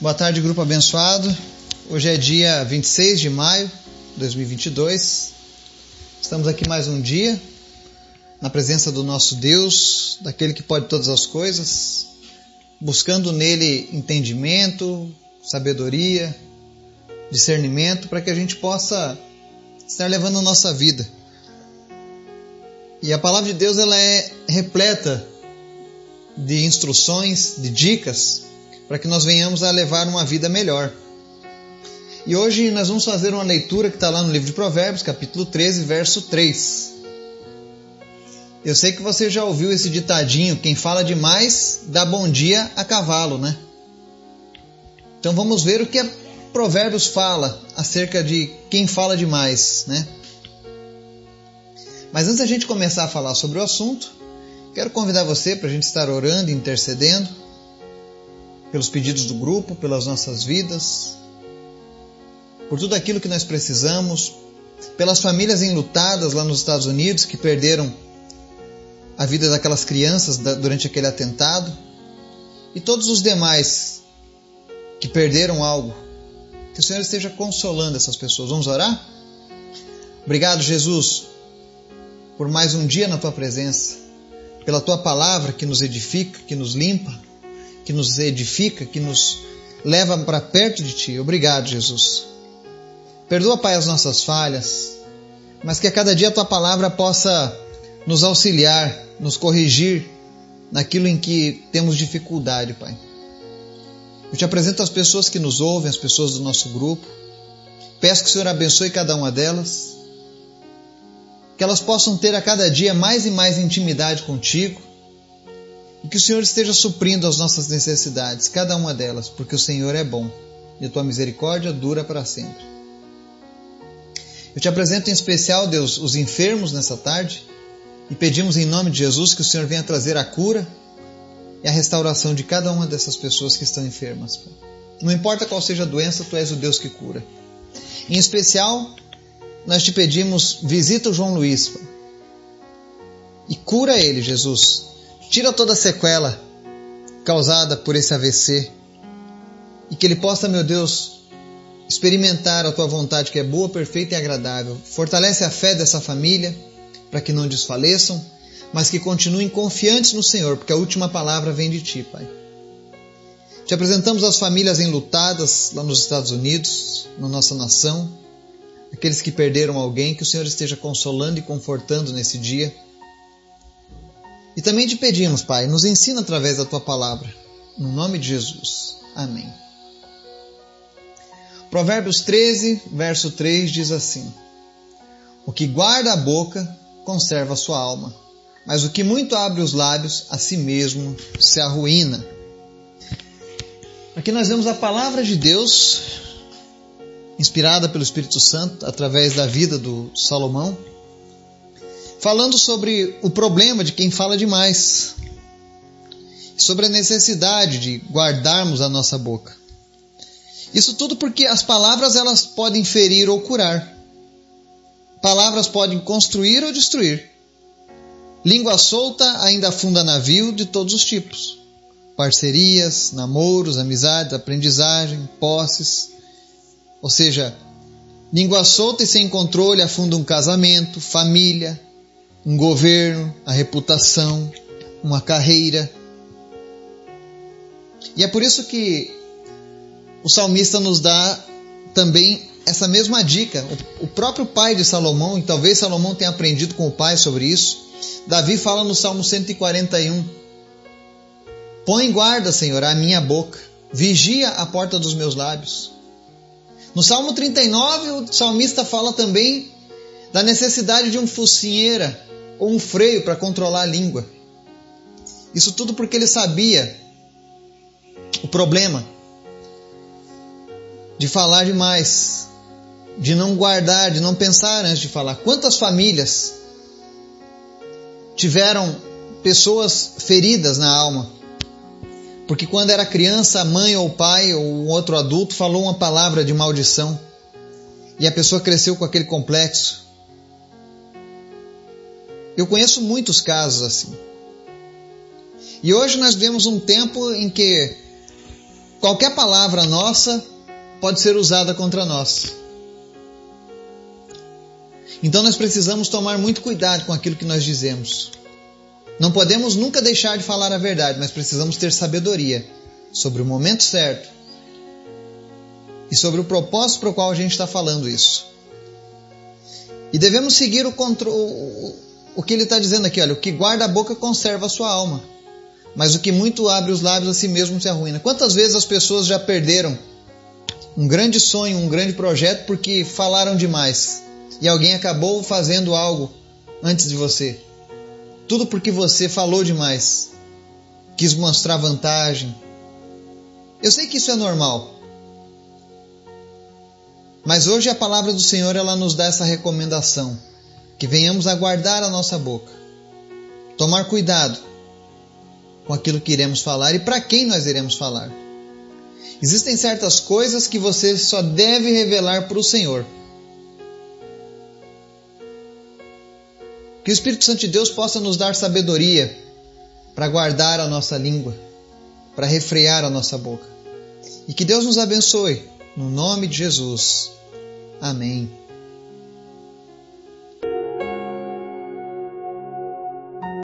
Boa tarde, grupo abençoado. Hoje é dia 26 de maio de 2022. Estamos aqui mais um dia na presença do nosso Deus, daquele que pode todas as coisas, buscando nele entendimento, sabedoria, discernimento para que a gente possa estar levando a nossa vida. E a palavra de Deus ela é repleta de instruções, de dicas para que nós venhamos a levar uma vida melhor. E hoje nós vamos fazer uma leitura que está lá no livro de Provérbios, capítulo 13, verso 3. Eu sei que você já ouviu esse ditadinho: quem fala demais dá bom dia a cavalo, né? Então vamos ver o que Provérbios fala acerca de quem fala demais, né? Mas antes da gente começar a falar sobre o assunto, quero convidar você para a gente estar orando e intercedendo pelos pedidos do grupo, pelas nossas vidas, por tudo aquilo que nós precisamos, pelas famílias enlutadas lá nos Estados Unidos que perderam a vida daquelas crianças durante aquele atentado e todos os demais que perderam algo. Que o Senhor esteja consolando essas pessoas. Vamos orar? Obrigado, Jesus, por mais um dia na tua presença, pela tua palavra que nos edifica, que nos limpa que nos edifica, que nos leva para perto de Ti. Obrigado, Jesus. Perdoa, Pai, as nossas falhas, mas que a cada dia a Tua palavra possa nos auxiliar, nos corrigir naquilo em que temos dificuldade, Pai. Eu te apresento as pessoas que nos ouvem, as pessoas do nosso grupo. Peço que o Senhor abençoe cada uma delas, que elas possam ter a cada dia mais e mais intimidade contigo, e que o Senhor esteja suprindo as nossas necessidades, cada uma delas, porque o Senhor é bom e a tua misericórdia dura para sempre. Eu te apresento em especial, Deus, os enfermos nessa tarde e pedimos em nome de Jesus que o Senhor venha trazer a cura e a restauração de cada uma dessas pessoas que estão enfermas. Não importa qual seja a doença, tu és o Deus que cura. Em especial, nós te pedimos, visita o João Luiz pai, e cura ele, Jesus Tira toda a sequela causada por esse AVC e que ele possa, meu Deus, experimentar a tua vontade que é boa, perfeita e agradável. Fortalece a fé dessa família para que não desfaleçam, mas que continuem confiantes no Senhor, porque a última palavra vem de ti, Pai. Te apresentamos as famílias enlutadas lá nos Estados Unidos, na nossa nação, aqueles que perderam alguém, que o Senhor esteja consolando e confortando nesse dia e também te pedimos, Pai, nos ensina através da tua palavra. No nome de Jesus. Amém. Provérbios 13, verso 3 diz assim: O que guarda a boca conserva a sua alma, mas o que muito abre os lábios a si mesmo se arruína. Aqui nós vemos a palavra de Deus, inspirada pelo Espírito Santo através da vida do Salomão falando sobre o problema de quem fala demais, sobre a necessidade de guardarmos a nossa boca. Isso tudo porque as palavras elas podem ferir ou curar. Palavras podem construir ou destruir. Língua solta ainda afunda navio de todos os tipos. Parcerias, namoros, amizades, aprendizagem, posses. Ou seja, língua solta e sem controle afunda um casamento, família, um governo, a reputação, uma carreira. E é por isso que o salmista nos dá também essa mesma dica. O próprio pai de Salomão, e talvez Salomão tenha aprendido com o pai sobre isso, Davi fala no Salmo 141: Põe guarda, Senhor, a minha boca, vigia a porta dos meus lábios. No Salmo 39, o salmista fala também da necessidade de um focinheira ou um freio para controlar a língua. Isso tudo porque ele sabia o problema de falar demais, de não guardar, de não pensar antes de falar. Quantas famílias tiveram pessoas feridas na alma? Porque quando era criança, a mãe ou o pai ou um outro adulto falou uma palavra de maldição e a pessoa cresceu com aquele complexo eu conheço muitos casos assim. E hoje nós vemos um tempo em que qualquer palavra nossa pode ser usada contra nós. Então nós precisamos tomar muito cuidado com aquilo que nós dizemos. Não podemos nunca deixar de falar a verdade, mas precisamos ter sabedoria sobre o momento certo e sobre o propósito para o qual a gente está falando isso. E devemos seguir o, o, o que ele está dizendo aqui: olha, o que guarda a boca conserva a sua alma, mas o que muito abre os lábios a si mesmo se arruína. Quantas vezes as pessoas já perderam um grande sonho, um grande projeto porque falaram demais e alguém acabou fazendo algo antes de você? Tudo porque você falou demais, quis mostrar vantagem. Eu sei que isso é normal. Mas hoje a palavra do Senhor ela nos dá essa recomendação, que venhamos a guardar a nossa boca. Tomar cuidado com aquilo que iremos falar e para quem nós iremos falar. Existem certas coisas que você só deve revelar para o Senhor. Que o Espírito Santo de Deus possa nos dar sabedoria para guardar a nossa língua, para refrear a nossa boca. E que Deus nos abençoe, no nome de Jesus. Amém.